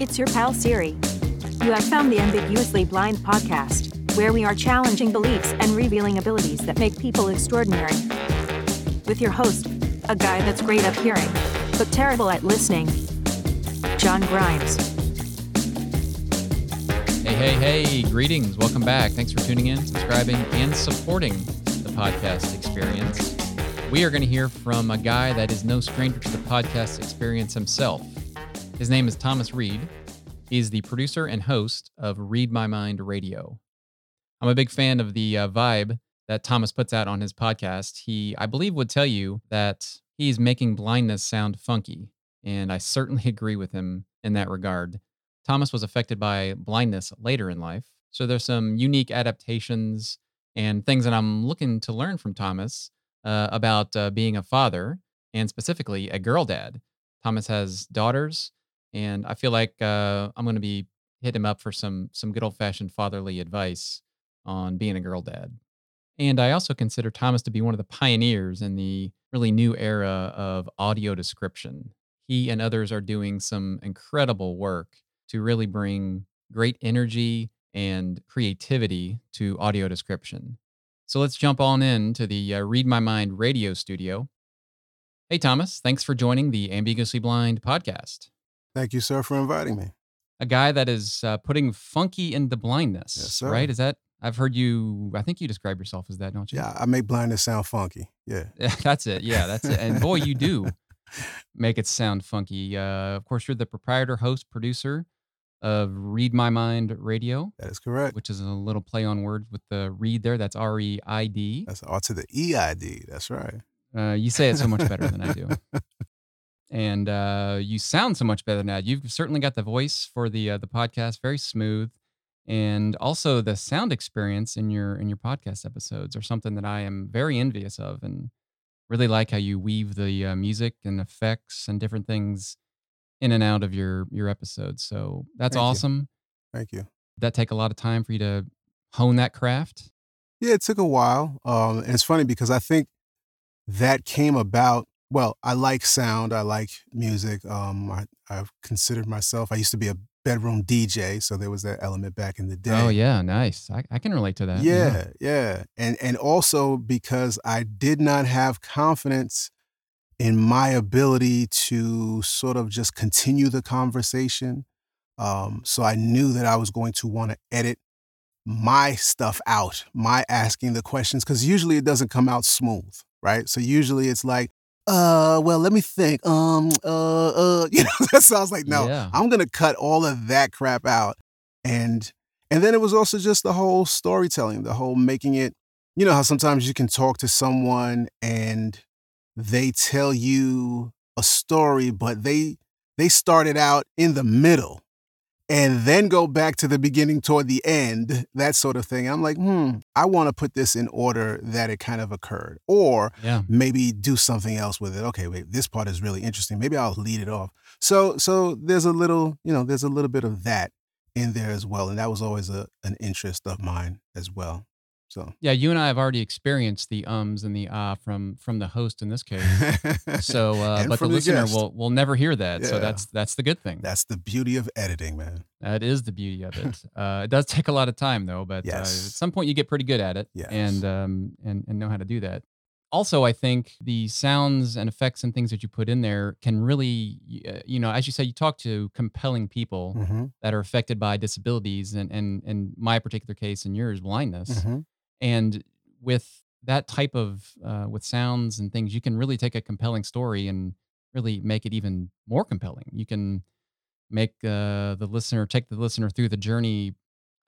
It's your pal Siri. You have found the Ambiguously Blind podcast, where we are challenging beliefs and revealing abilities that make people extraordinary. With your host, a guy that's great at hearing, but terrible at listening, John Grimes. Hey, hey, hey, greetings. Welcome back. Thanks for tuning in, subscribing, and supporting the podcast experience. We are going to hear from a guy that is no stranger to the podcast experience himself. His name is Thomas Reid. He's the producer and host of Reid My Mind Radio. I'm a big fan of the uh, vibe that Thomas puts out on his podcast. He, I believe, would tell you that he's making blindness sound funky, and I certainly agree with him in that regard. Thomas was affected by blindness later in life, so there's some unique adaptations and things that I'm looking to learn from Thomas uh, about uh, being a father and specifically a girl dad. Thomas has daughters, and I feel like uh, I'm going to be hit him up for some some good old fashioned fatherly advice on being a girl dad. And I also consider Thomas to be one of the pioneers in the really new era of audio description. He and others are doing some incredible work to really bring great energy and creativity to audio description. So let's jump on in to the uh, Reid My Mind radio studio. Hey, Thomas, thanks for joining the Ambiguously Blind podcast. Thank you, sir, for inviting me. A guy that is uh, putting funky into blindness, Yes, right? Is that, I've heard you, I think you describe yourself as that, don't you? Yeah, I make blindness sound funky. Yeah. that's it. Yeah, that's it. And boy, you do make it sound funky. Uh, of course, you're the proprietor, host, producer of Reid My Mind Radio, That is correct. which is a little play on words with the read there. That's R E I D. That's R to the EID. That's right. Uh, you say it so much better than I do. And uh, you sound so much better now. You've certainly got the voice for the uh, the podcast, very smooth, and also the sound experience in your in your podcast episodes are something that I am very envious of, and really like how you weave the uh, music and effects and different things in and out of your your episodes. So that's Thank you. awesome. Thank you. Did that take a lot of time for you to hone that craft? Yeah, it took a while. Um, and it's funny because I think that came about. Well, I like sound. I like music. Um, I, I've considered myself. I used to be a bedroom DJ, so there was that element back in the day. Oh yeah, nice. I, I can relate to that. yeah, yeah, and and also because I did not have confidence in my ability to sort of just continue the conversation. Um, so I knew that I was going to want to edit my stuff out, my asking the questions, because usually it doesn't come out smooth, right? So usually it's like, uh, well, let me think. Um, uh, uh, you know, that sounds like no. Yeah. I'm gonna cut all of that crap out, and and then it was also just the whole storytelling, the whole making it. You know how sometimes you can talk to someone and they tell you a story, but they they started out in the middle and then go back to the beginning toward the end, that sort of thing. I'm like, hmm, I want to put this in order that it kind of occurred. Or Yeah. maybe do something else with it. Okay, wait, this part is really interesting. Maybe I'll lead it off. So so there's a little, you know, there's a little bit of that in there as well. And that was always a, an interest of mine as well. So Yeah, you and I have already experienced the ums and the ah from from the host in this case. So, uh, but the the listener guest. will will never hear that. So that's that's the good thing. that's the beauty of editing, man. That is the beauty of it. uh, it does take a lot of time though, but uh, at some point you get pretty good at it Yes. and um and and know how to do that. Also, I think the sounds and effects and things that you put in there can really, uh, you know, as you say, you talk to compelling people Mm-hmm. that are affected by disabilities, and and in my particular case and yours, blindness. Mm-hmm. And with that type of uh, with sounds and things you can really take a compelling story and really make it even more compelling you can make uh, the listener take the listener through the journey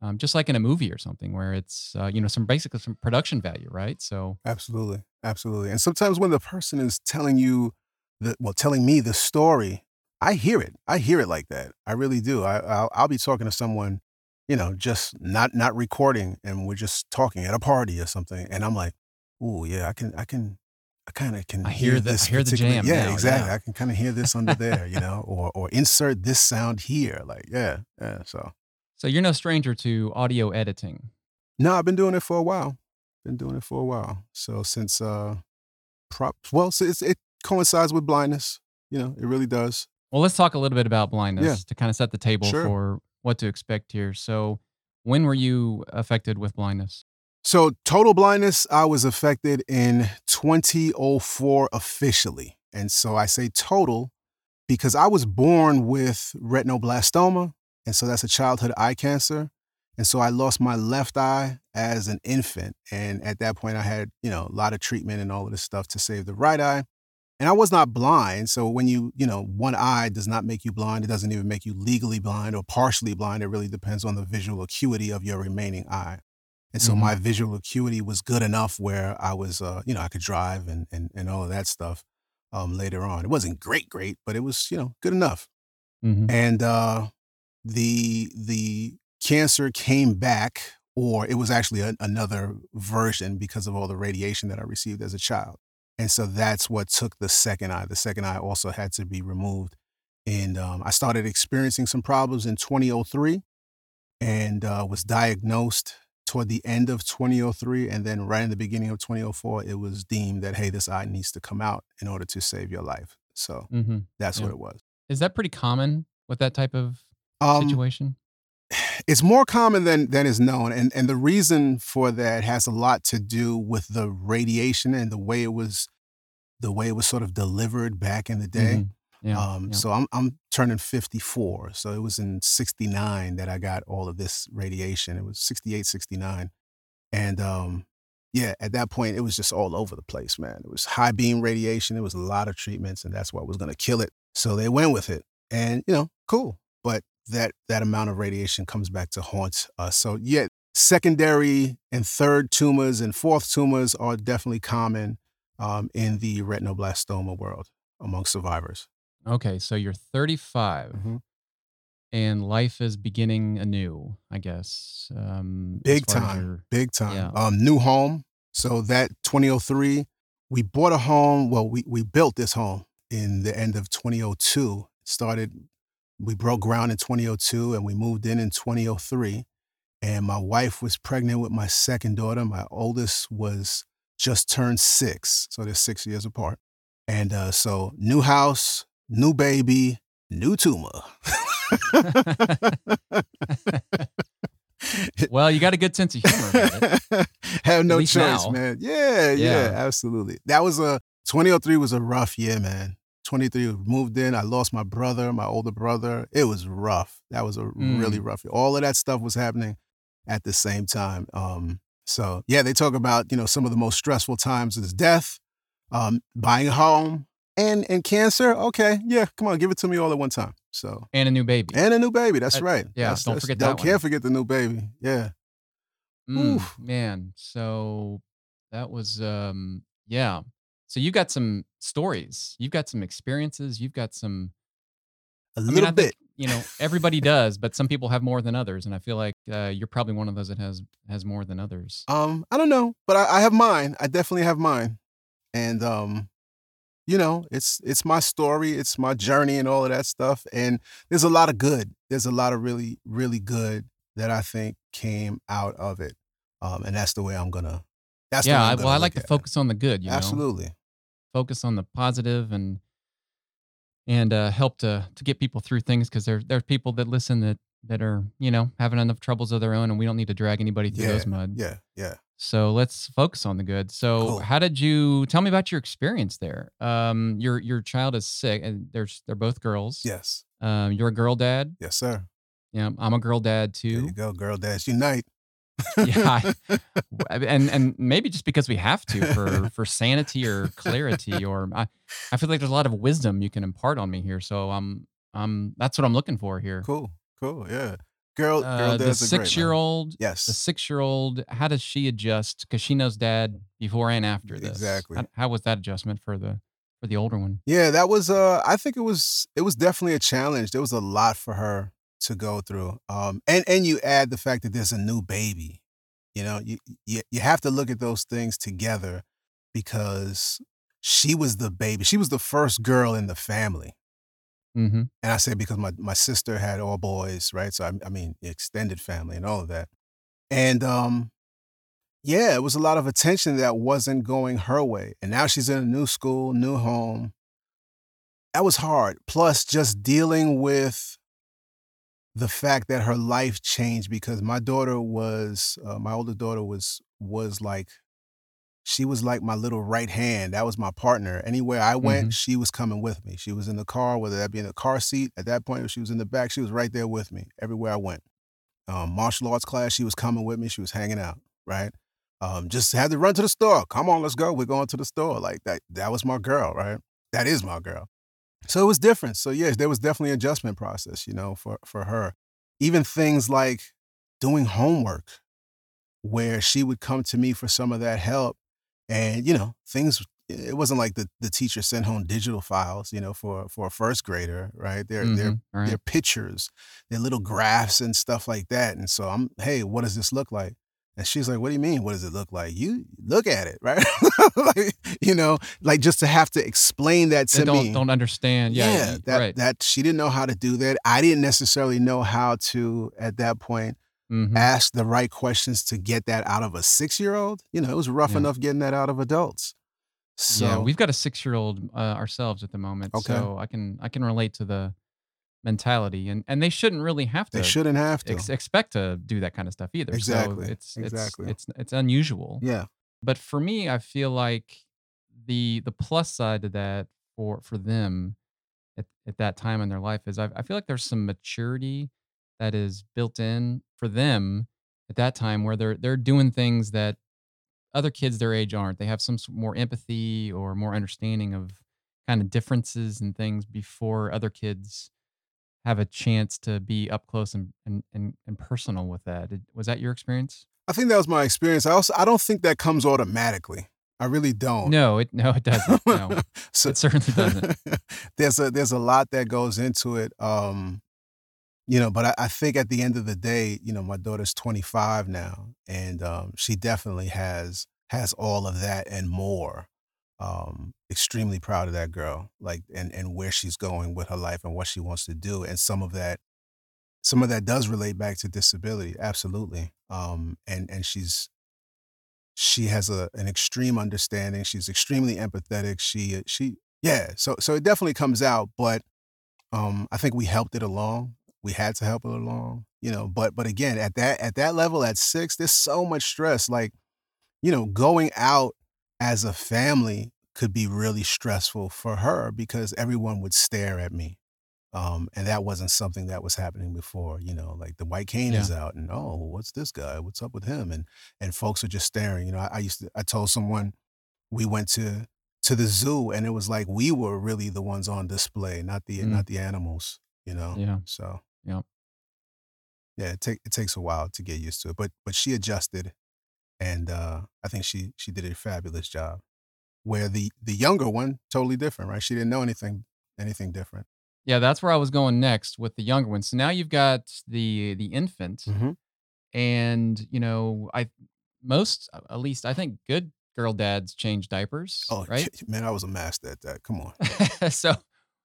um, just like in a movie or something where it's uh, you know some basically some production value right so Absolutely. Absolutely. And sometimes when the person is telling you the well, telling me the story, I hear it. I hear it like that. I really do. I I'll, I'll be talking to someone, you know, just not not recording and we're just talking at a party or something and I'm like, "Ooh, yeah, I can I can I kind of can I hear the- this I hear the jam Yeah, now, exactly. yeah. I can kind of hear this under there, you know, or or insert this sound here like, yeah, yeah, so so you're no stranger to audio editing No, I've been doing it for a while. Been doing it for a while. So since uh, prop, well, so it's, it coincides with blindness. You know, it really does. Well, let's talk a little bit about blindness Yeah. to kind of set the table Sure. for what to expect here. So, when were you affected with blindness? So total blindness, I was affected in 2004 officially. And so I say total because I was born with retinoblastoma. And so that's a childhood eye cancer. And so I lost my left eye as an infant. And at that point, I had, you know, a lot of treatment and all of this stuff to save the right eye. And I was not blind. So when you, you know, one eye does not make you blind, it doesn't even make you legally blind or partially blind. It really depends on the visual acuity of your remaining eye. And so Mhm. my visual acuity was good enough where I was, uh, you know, I could drive and and and all of that stuff um, later on. It wasn't great, great, but it was, you know, good enough. Mm-hmm. And uh, the the cancer came back, or it was actually a, another version because of all the radiation that I received as a child. And so that's what took the second eye. The second eye also had to be removed. And um, I started experiencing some problems in 2003 and uh, was diagnosed toward the end of 2003. And then right in the beginning of 2004, it was deemed that, hey, this eye needs to come out in order to save your life. So Mm-hmm. that's Yeah. what it was. Is that pretty common with that type of Um, situation? It's more common than than is known and and the reason for that has a lot to do with the radiation and the way it was the way it was sort of delivered back in the day Mhm. Yeah. um yeah. so i'm i'm turning 54 so it was in 69 that i got all of this radiation it was 68 69 and um yeah at that point it was just all over the place man it was high beam radiation it was a lot of treatments and that's what was going to kill it so they went with it and you know cool but that that amount of radiation comes back to haunt us so yeah secondary and third tumors and fourth tumors are definitely common um, in the retinoblastoma world among survivors Okay, so you're 35 Mhm. and life is beginning anew, I guess. Um, Big time. big time. Yeah. Um, new home. So that 2003, we bought a home. Well, we we built this home in the end of 2002. Started, we broke ground in 2002, and we moved in in 2003. And my wife was pregnant with my second daughter. My oldest was just turned six, so they're six years apart. And uh, so new house, new baby, new tumor. well, you got a good sense of humor. Have no choice, now. man. Yeah, yeah, Yeah. absolutely. That was a 2003 was a rough year, man. 23 moved in. I lost my brother, my older brother. It was rough. That was a really Mm. rough. All of that stuff was happening at the same time. Um, so yeah, they talk about you know some of the most stressful times is death, um, buying a home, and and cancer. Okay, yeah, come on, give it to me all at one time. So And a new baby. and a new baby. That's That- right. yeah, That's- don't that's- forget Don't that can't one. forget the new baby. Yeah. Mm, Oof. man. So that was um yeah. So you've got some stories. You've got some experiences. You've got some A I little mean, I bit. think, you know, everybody does, but some people have more than others. And I feel like uh, you're probably one of those that has has more than others. Um, I don't know, but I, I have mine. I definitely have mine, and um, you know, it's it's my story, it's my journey, and all of that stuff. And there's a lot of good. There's a lot of really, really good that I think came out of it. Um, and that's the way I'm gonna. That's the yeah, way I, I'm well, I like to it. focus on the good, you know. Absolutely. Focus on the positive and and uh, help to to get people through things because there there's people that listen that that are you know having enough troubles of their own, and we don't need to drag anybody through Yeah, those mud. Yeah, yeah. So let's focus on the good. So Cool. how did you tell me about your experience there? Um, your your child is sick, and there's they're both girls. Yes, Um, you're a girl dad. yes, sir. Yeah, I'm a girl dad too. There you go, girl. dads unite. Yeah, W- and and maybe just because we have to for for sanity or clarity or I, I feel like there's a lot of wisdom you can impart on me here. So um um that's what I'm looking for here. cool, cool. Yeah, girl. girl. Uh, the dads are great, man. six year old, Yes, the six year old, how does she adjust? Because she knows dad before and after this. Exactly. How, how was that adjustment for the for the older one? Yeah, that was uh I think it was it was definitely a challenge. There was a lot for her to go through. Um and and you add the fact that there's a new baby. You know, you you, you have to look at those things together because she was the baby. She was the first girl in the family. Mm-hmm. And I say because my my sister had all boys, right? So I, I mean, extended family and all of that. And um yeah, it was a lot of attention that wasn't going her way. And now she's in a new school, new home. that was hard. Plus, just dealing with the fact that her life changed because my daughter was uh, my older daughter was was like she was like my little right hand. That was my partner. Anywhere I went, Mhm. she was coming with me. She was in the car, whether that be in the car seat. At that point, if she was in the back, she was right there with me everywhere I went. Um, martial arts class, she was coming with me. She was hanging out, right? Um, just had to run to the store. Come on, let's go. We're going to the store. Like that. That was my girl, right? That is my girl. So it was different. So yes, there was definitely an adjustment process, you know, for for her. Even things like doing homework, where she would come to me for some of that help, and you know, things. It wasn't like the the teacher sent home digital files, you know, for for a first grader, right? They're they're Mhm, right. they're pictures, they're little graphs and stuff like that. And so I'm, hey, what does this look like? And she's like, what do you mean? What does it look like? You look at it, right? like, you know, like just to have to explain that to They don't me. don't understand. Yeah, yeah, that right. that she didn't know how to do that. I didn't necessarily know how to at that point Mhm. ask the right questions to get that out of a six year old. You know, it was rough Yeah. enough getting that out of adults. So yeah, we've got a six year old uh, ourselves at the moment, Okay. so I can I can relate to the mentality, and and they shouldn't really have to they shouldn't have to. ex- expect to do that kind of stuff either. Exactly, So it's exactly. it's it's it's unusual. yeah. But for me, I feel like the the plus side to that for for them at, at that time in their life is I, I feel like there's some maturity that is built in for them at that time where they're they're doing things that other kids their age aren't. They have some more empathy or more understanding of kind of differences and things before other kids have a chance to be up close and and, and, and personal with that. Did, was that your experience? I think that was my experience. I also I don't think that comes automatically. I really don't. No, it no, it doesn't. No, so it certainly doesn't. there's a there's a lot that goes into it. Um, you know, but I, I think at the end of the day, you know, my daughter's 25 now, and um, she definitely has has all of that and more. Um, extremely proud of that girl, like and and where she's going with her life and what she wants to do, and some of that, some of that does relate back to disability, absolutely. Um, and and she's she has a an extreme understanding. She's extremely empathetic. She she yeah. So so it definitely comes out, but um, I think we helped it along. We had to help it along, you know. But but again, at that at that level, at six, there's so much stress. Like you know, going out as a family could be really stressful for her because everyone would stare at me. Um, and that wasn't something that was happening before, you know, like the white cane is out and oh, what's this guy? What's up with him? And and folks are just staring. You know, I, I used to I told someone we went to to the zoo and it was like we were really the ones on display, not the Mm. not the animals, you know. Yeah. So Yep. yeah, it take it takes a while to get used to it. But but she adjusted and uh I think she she did a fabulous job. Where the the younger one, totally different, right? She didn't know anything anything different. Yeah, that's where I was going next with the younger one. So now you've got the the infant, Mm-hmm. and you know, I most at least I think good girl dads change diapers, Oh, right? man, I was a master at that. Come on. so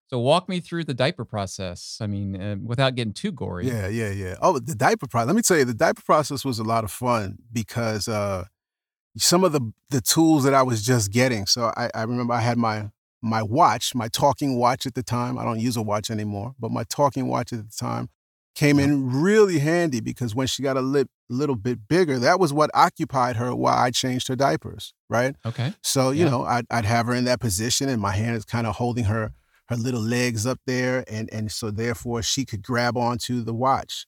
so walk me through the diaper process. I mean, uh, without getting too gory. Yeah, yeah, yeah. Oh, the diaper process. Let me tell you, the diaper process was a lot of fun because uh, some of the the tools that I was just getting. So I, I remember I had my my watch, my talking watch at the time. I don't use a watch anymore, but my talking watch at the time came in really handy because when she got a lit, little bit bigger, that was what occupied her while I changed her diapers, right? Okay. So you Yeah. know, I'd, I'd have her in that position, and my hand is kind of holding her her little legs up there, and and so therefore she could grab onto the watch.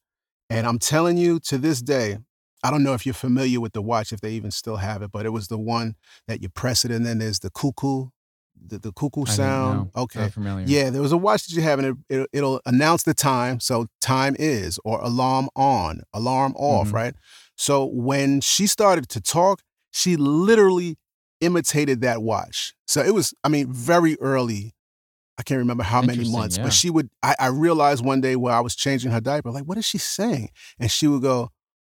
And I'm telling you, to this day, I don't know if you're familiar with the watch, if they even still have it, but it was the one that you press it, and then there's the cuckoo, the, the cuckoo sound. Okay, yeah, there was a watch that you have, and it, it, it'll announce the time. So time is, or alarm on, alarm off, Mhm. right? So when she started to talk, she literally imitated that watch. So it was, I mean, very early. I can't remember how many months, yeah. but she would. I, I realized one day while I was changing her diaper, like, what is she saying? And she would go,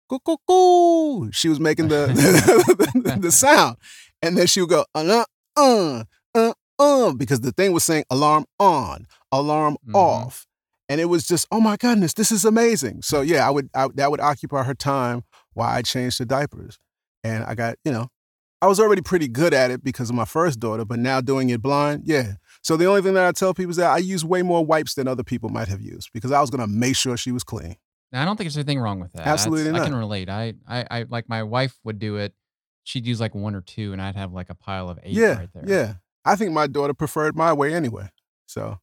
"Coo coo coo." She was making the the, the sound, and then she would go, uh, uh, uh, uh, because the thing was saying alarm on, alarm Mhm. off, and it was just, oh my goodness, this is amazing. So yeah, I would I, that would occupy her time while I changed the diapers, and I got you know I was already pretty good at it because of my first daughter, but now doing it blind, yeah. So the only thing that I tell people is that I use way more wipes than other people might have used because I was going to make sure she was clean. Now, I don't think there's anything wrong with that. Absolutely That's- I not. can relate. I, I, I, like my wife would do it. She'd use like one or two, and I'd have like a pile of eight yeah, right there. yeah. I think my daughter preferred my way anyway. So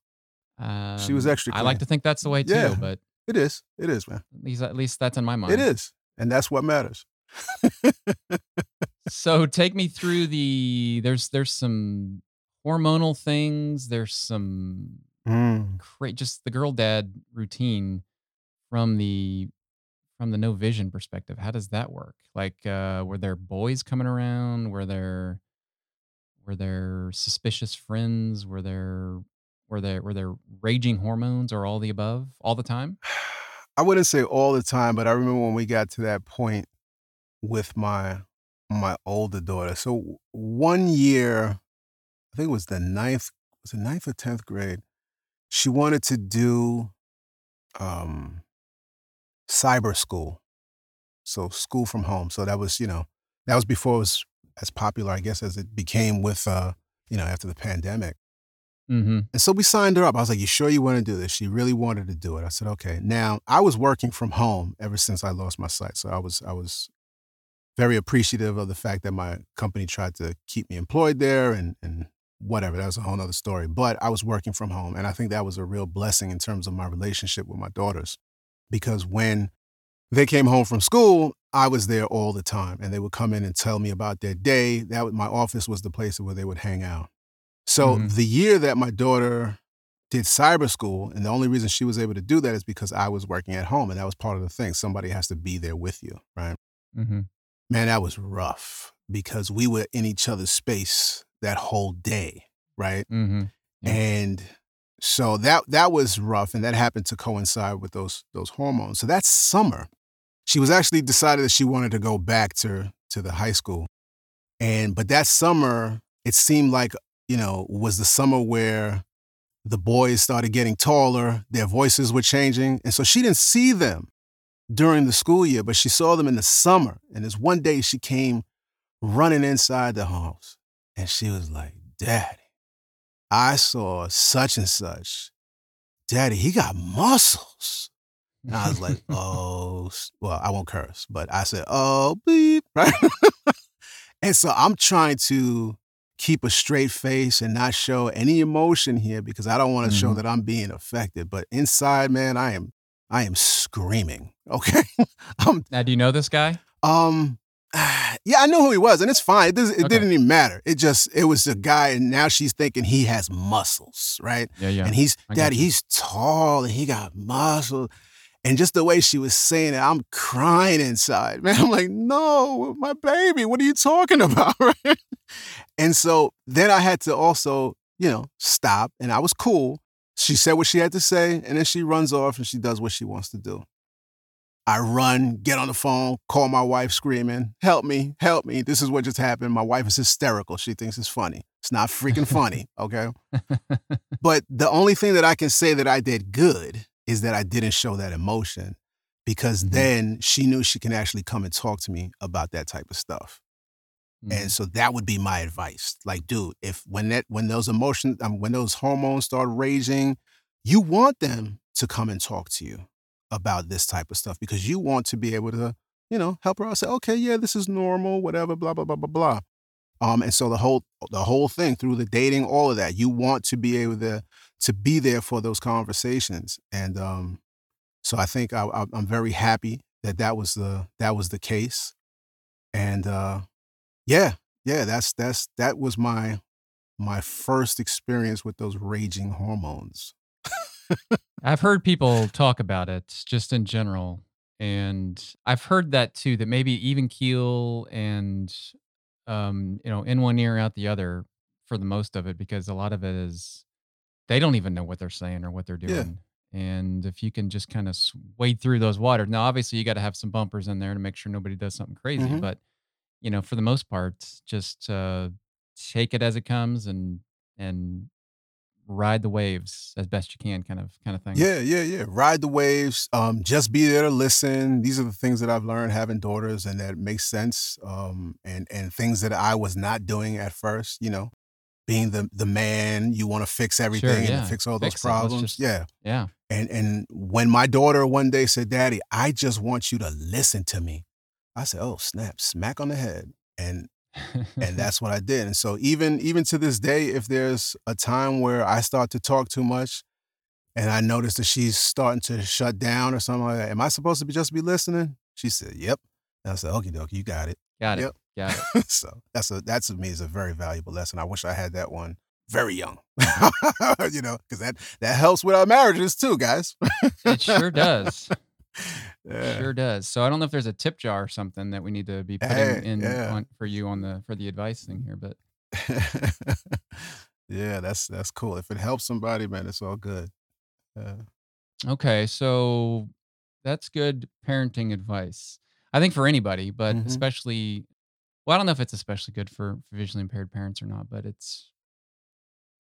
She was Um, extra I like to think that's the way too, Yeah. but it is. It is, man. at least, at least that's in my mind. It is. And that's what matters. so take me through the there's there's some hormonal things there's some Mm. cra- just the girl dad routine from the from the no vision perspective how does that work like uh were there boys coming around were there were there suspicious friends were there were there were there raging hormones or all the above all the time I wouldn't say all the time, but I remember when we got to that point with my my older daughter. So one year, I think it was the ninth, was it ninth or tenth grade? She wanted to do um cyber school. So school from home. So that was, you know, that was before it was as popular, I guess, as it became with uh, you know, after the pandemic. mm-hmm And so we signed her up. I was like, You sure you want to do this? She really wanted to do it. I said, Okay. Now I was working from home ever since I lost my sight. So I was I was very appreciative of the fact that my company tried to keep me employed there and and whatever. That was a whole nother story. But I was working from home. And I think that was a real blessing in terms of my relationship with my daughters. Because when they came home from school, I was there all the time. And they would come in and tell me about their day. That my office was the place where they would hang out. So Mhm. the year that my daughter did cyber school, and the only reason she was able to do that is because I was working at home, and that was part of the thing. Somebody has to be there with you, right? mm-hmm Man, that was rough because we were in each other's space that whole day, right? mm-hmm. And so that that was rough, and that happened to coincide with those those hormones. So that summer, she was actually decided that she wanted to go back to to the high school, and but that summer it seemed like you know was the summer where the boys started getting taller, their voices were changing, and so she didn't see them during the school year, but she saw them in the summer. And this one day she came running inside the house, and she was like, "Daddy." I saw such and such. Daddy, he got muscles. And I was like, oh, well, I won't curse, but I said, oh, beep, right? and so I'm trying to keep a straight face and not show any emotion here because I don't want to show Mhm. that I'm being affected. But inside, man, I am, I am screaming. Okay, I'm now do you know this guy um, yeah, I knew who he was, and it's fine. It, it Okay. didn't even matter. It just it was a guy, and now she's thinking he has muscles, right? yeah yeah And he's I daddy, he's tall and he got muscles. And just the way she was saying it, I'm crying inside. Man, I'm like, no, my baby, what are you talking about? Right? And so then I had to also, you know, stop. And I was cool. She said what she had to say, and then she runs off and she does what she wants to do. I run, get on the phone, call my wife screaming, help me, help me. This is what just happened. My wife is hysterical. She thinks it's funny. It's not freaking funny, okay? But the only thing that I can say that I did good is that I didn't show that emotion because Mhm. then she knew she can actually come and talk to me about that type of stuff. Mhm. And so that would be my advice. Like, dude, if when that when those emotions um, when those hormones start raging, you want them to come and talk to you about this type of stuff because you want to be able to, you know, help her out. Say, okay, yeah, this is normal, whatever, blah blah blah blah blah. Um, and so the whole the whole thing through the dating, all of that, you want to be able to to be there for those conversations. And um, so I think I, I, I'm very happy that that was the that was the case. And uh, yeah, yeah, that's that's that was my my first experience with those raging hormones. I've heard people talk about it just in general. And I've heard that too, that maybe even keel and, um, you know, in one ear, out the other for the most of it, because a lot of it is they don't even know what they're saying or what they're Yeah. doing. And if you can just kind of wade through those waters, now obviously you got to have some bumpers in there to make sure nobody does something crazy. Mhm. But, you know, for the most part, just uh, take it as it comes and, and ride the waves as best you can, kind of kind of thing. Yeah, yeah, yeah. Ride the waves. Um, just be there to listen. These are the things that I've learned having daughters, and that makes sense. Um, and and things that I was not doing at first. You know, being the the man, you want to fix everything yeah. and fix all Fix those. Problems. just- yeah. Yeah. And and when my daughter one day said, "Daddy, I just want you to listen to me," I said, "Oh snap! Smack on the head." And and that's what I did. And so even even to this day, if there's a time where I start to talk too much, and I notice that she's starting to shut down or something like that, am I supposed to be just be listening? She said, "Yep." And I said, "Okay, dokie, you got it." got it. Yep. Got it. so that's a that's to me is a very valuable lesson. I wish I had that one very young, you know, because that that helps with our marriages too, guys. It sure does. Yeah. Sure does. So I don't know if there's a tip jar or something that we need to be putting Hey, in yeah. on, for you on the for the advice thing here, but yeah, that's that's cool. If it helps somebody, man, it's all good. Yeah. Okay, so that's good parenting advice. I think for anybody, but Mhm. especially well, I don't know if it's especially good for, for visually impaired parents or not, but it's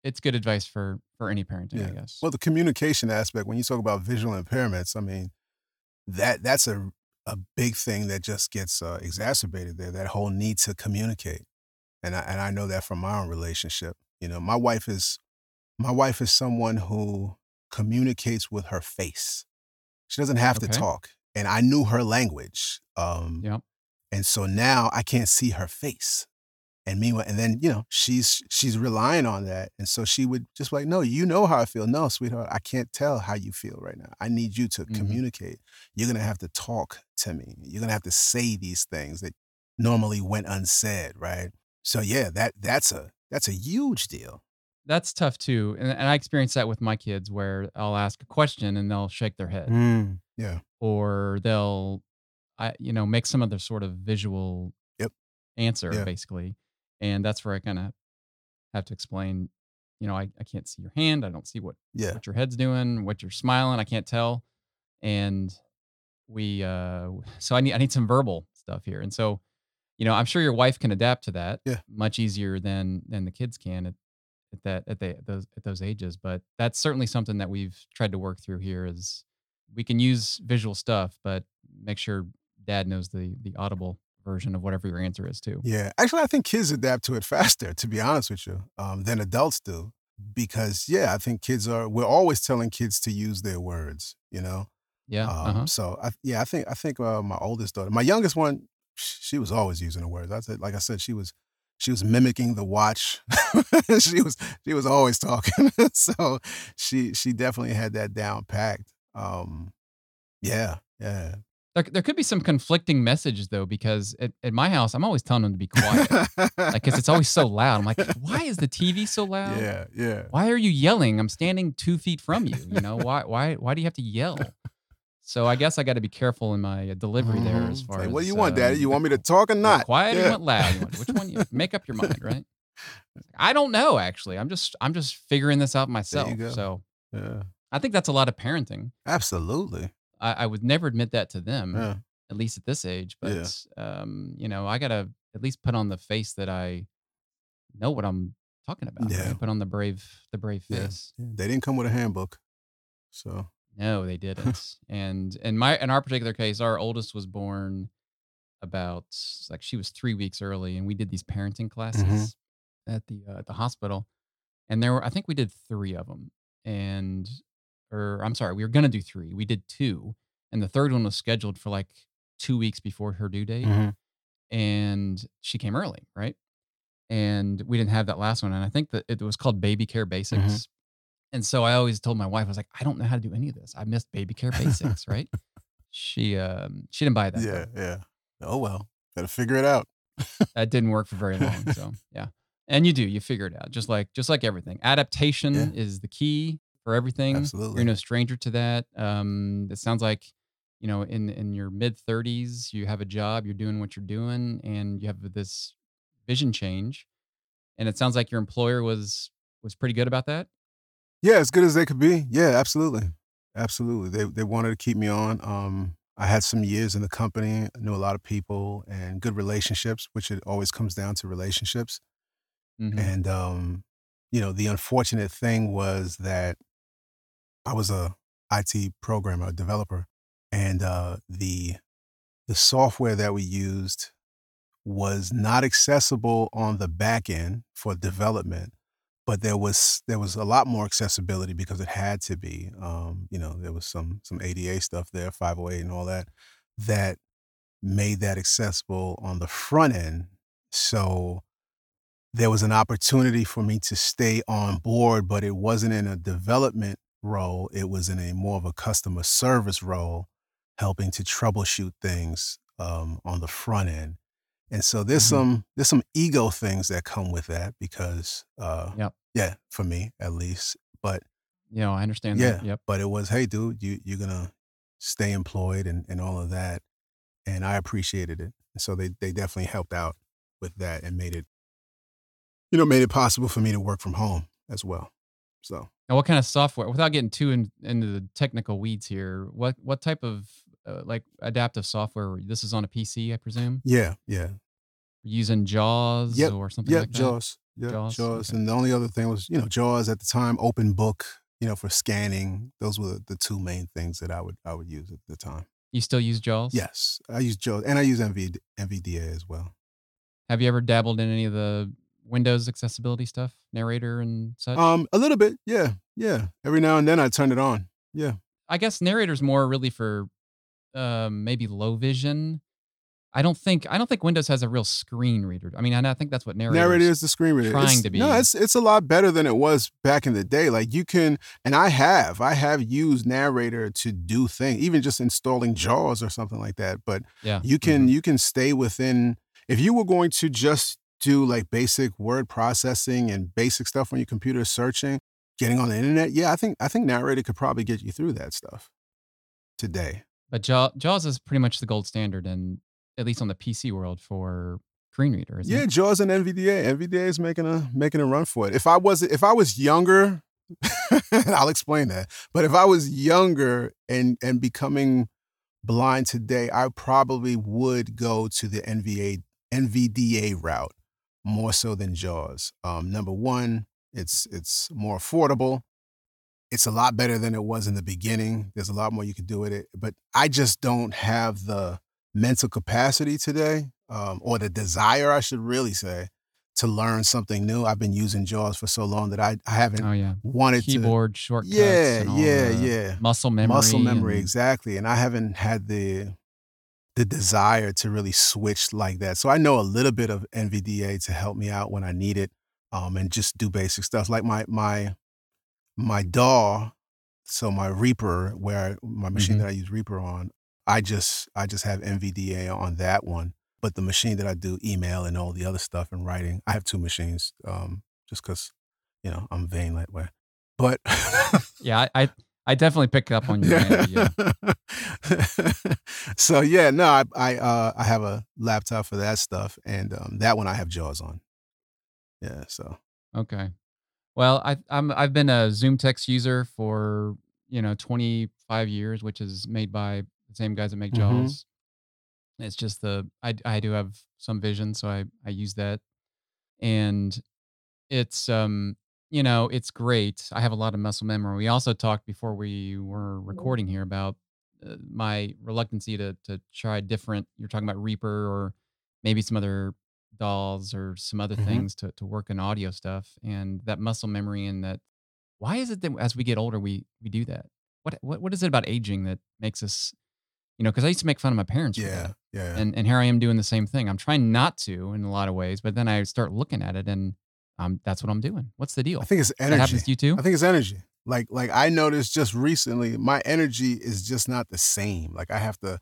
it's good advice for for any parenting, I guess. Well, the communication aspect, when you talk about visual impairments, I mean, that that's a a big thing that just gets uh, exacerbated there. That whole need to communicate, and I and I know that from my own relationship. You know, my wife is my wife is someone who communicates with her face. She doesn't have to talk, and I knew her language. Um, Yep. and so now I can't see her face. And meanwhile, and then you know she's she's relying on that, and so she would just like, no, you know how I feel. No, sweetheart, I can't tell how you feel right now. I need you to Mhm. communicate. You're gonna have to talk to me. You're gonna have to say these things that normally went unsaid, right? So yeah, that that's a that's a huge deal. That's tough too. And, and I experience that with my kids where I'll ask a question and they'll shake their head Mm, yeah, or they'll I you know, make some other sort of visual Yep. answer Yeah. basically. And that's where I kind of have to explain, you know, I, I can't see your hand. I don't see what yeah, what your head's doing, what you're smiling. I can't tell. And we, uh, so I need, I need some verbal stuff here. And so, you know, I'm sure your wife can adapt to that Yeah. much easier than, than the kids can at, at that, at, the, at those, at those ages. But that's certainly something that we've tried to work through here is we can use visual stuff, but make sure dad knows the, the audible version of whatever your answer is too. yeah. Actually, I think kids adapt to it faster, to be honest with you, um, than adults do. Because yeah, I think kids are. We're always telling kids to use their words. You know. Yeah. Um, uh-huh. So I, yeah, I think I think uh, my oldest daughter, my youngest one, she was always using the words. I said, like I said, she was she was mimicking the watch. she was she was always talking. so she she definitely had that down packed. Um, yeah, yeah. There, there could be some conflicting messages though, because at, at my house, I'm always telling them to be quiet. like, cause it's always so loud. I'm like, why is the TV so loud? yeah, yeah. Why are you yelling? I'm standing two feet from you. You know why? Why? Why do you have to yell? So I guess I got to be careful in my uh, delivery there Mhm. as far Like, as what do you want, um, Daddy? You want me to talk or not? quiet or Yeah. you want loud? You want, which one? You make up your mind, right? I don't know. Actually, I'm just I'm just figuring this out myself. So Yeah, I think that's a lot of parenting. absolutely. I, I would never admit that to them. Yeah, at least at this age. But Yeah. um, you know, I gotta at least put on the face that I know what I'm talking about. right? Yeah. Put on the brave, the brave Yeah. face. they didn't come with a handbook, so No, they didn't. and in my in our particular case, our oldest was born about like she was three weeks early, and we did these parenting classes Mm-hmm. at the uh, at the hospital, and there were I think we did three of them, and or I'm sorry, we were gonna do three. We did two, and the third one was scheduled for like two weeks before her due date. Mhm. and she came early, right? And we didn't have that last one. And I think that it was called Baby Care Basics. Mm-hmm. And so I always told my wife, I was like, I don't know how to do any of this. I missed Baby Care Basics, right? She um she didn't buy that. yeah, though. yeah. Oh well, gotta figure it out. That didn't work for very long. So yeah. And you do, you figure it out. Just like just like everything. Adaptation Yeah. is the key for everything. Absolutely. You're no stranger to that. Um, it sounds like, you know, in in your mid 30s, you have a job, you're doing what you're doing, and you have this vision change. And it sounds like your employer was was pretty good about that. Yeah, as good as they could be. Yeah, absolutely. Absolutely. They they wanted to keep me on. Um I had some years in the company, I knew a lot of people and good relationships, which it always comes down to relationships. Mhm. And um you know, the unfortunate thing was that I was a IT programmer, a developer, and uh, the the software that we used was not accessible on the back end for development, but there was there was a lot more accessibility because it had to be. Um, you know, there was some some ADA stuff there, 508 and all that, that made that accessible on the front end. So there was an opportunity for me to stay on board, but it wasn't in a development role. It was in a more of a customer service role, helping to troubleshoot things um, on the front end. And so there's Mhm. some there's some ego things that come with that because uh, Yep. yeah, for me at least. But you know, I understand yeah, that. Yep. but it was hey dude, you you're gonna stay employed and, and all of that. And I appreciated it. And so they they definitely helped out with that and made it you know, made it possible for me to work from home as well. So And what kind of software? Without getting too in, into the technical weeds here, what what type of uh, like adaptive software? This is on a PC, I presume. yeah, yeah. Using JAWS Yep, or something Yep, like that. Jaws. Yep, Jaws, Jaws. okay. And the only other thing was, you know, Jaws at the time, OpenBook, you know, for scanning. Those were the two main things that I would I would use at the time. You still use JAWS? Yes. I use Jaws and I use MV, NVDA as well. Have you ever dabbled in any of the Windows accessibility stuff, narrator and such? Um, a little bit, yeah, yeah. Every now and then I turn it on. Yeah. I guess narrator's more really for um, maybe low vision. I don't think I don't think Windows has a real screen reader. I mean, and I think that's what narrator Narrator is the screen reader. trying It's- to No, be. it's it's a lot better than it was back in the day. Like you can, and I have, I have used narrator to do things, even just installing JAWS or something like that. But Yeah, you can mhm. you can stay within. If you were going to just do like basic word processing and basic stuff on your computer, searching, getting on the internet, yeah, I think I think narrator could probably get you through that stuff today. But JAWS is pretty much the gold standard, and at least on the PC world for screen reader, isn't Yeah, it? JAWS and NVDA. NVDA is making a making a run for it. If I was if I was younger, I'll explain that. But if I was younger and and becoming blind today, I probably would go to the NVA NVDA route more so than JAWS. Um, number one, it's it's more affordable. It's a lot better than it was in the beginning. There's a lot more you can do with it, but I just don't have the mental capacity today, um, or the desire, I should really say, to learn something new. I've been using JAWS for so long that I, I haven't Oh yeah, wanted keyboard shortcuts. Yeah, and all yeah, yeah. Muscle memory. muscle memory and- exactly, and I haven't had the the desire to really switch like that. So I know a little bit of NVDA to help me out when I need it, um, and just do basic stuff like my my my DAW. So my Reaper, where my machine Mhm. that I use Reaper on, I just I just have NVDA on that one. But the machine that I do email and all the other stuff and writing, I have two machines, um, just because you know I'm vain that way. But Yeah, I, I definitely pick up on your vanity, yeah. so yeah, no, I I uh I have a laptop for that stuff, and um, that one I have Jaws on. Yeah, so Okay. Well, I, I'm I've been a ZoomText user for you know 25 years, which is made by the same guys that make Mhm. JAWS. It's just the I I do have some vision, so I I use that, and it's um you know it's great. I have a lot of muscle memory. We also talked before we were recording here about uh, my reluctancy to to try different. You're talking about Reaper or maybe some other DAWs or some other Mhm. things to to work in audio stuff and that muscle memory and that why is it that as we get older we we do that what what, what is it about aging that makes us you know because i used to make fun of my parents for yeah, yeah. and and here i am doing the same thing i'm trying not to in a lot of ways but then i start looking at it and um that's what i'm doing what's the deal I think it's that energy. happens to you too I think it's energy. Like like I noticed just recently, my energy is just not the same. Like I have to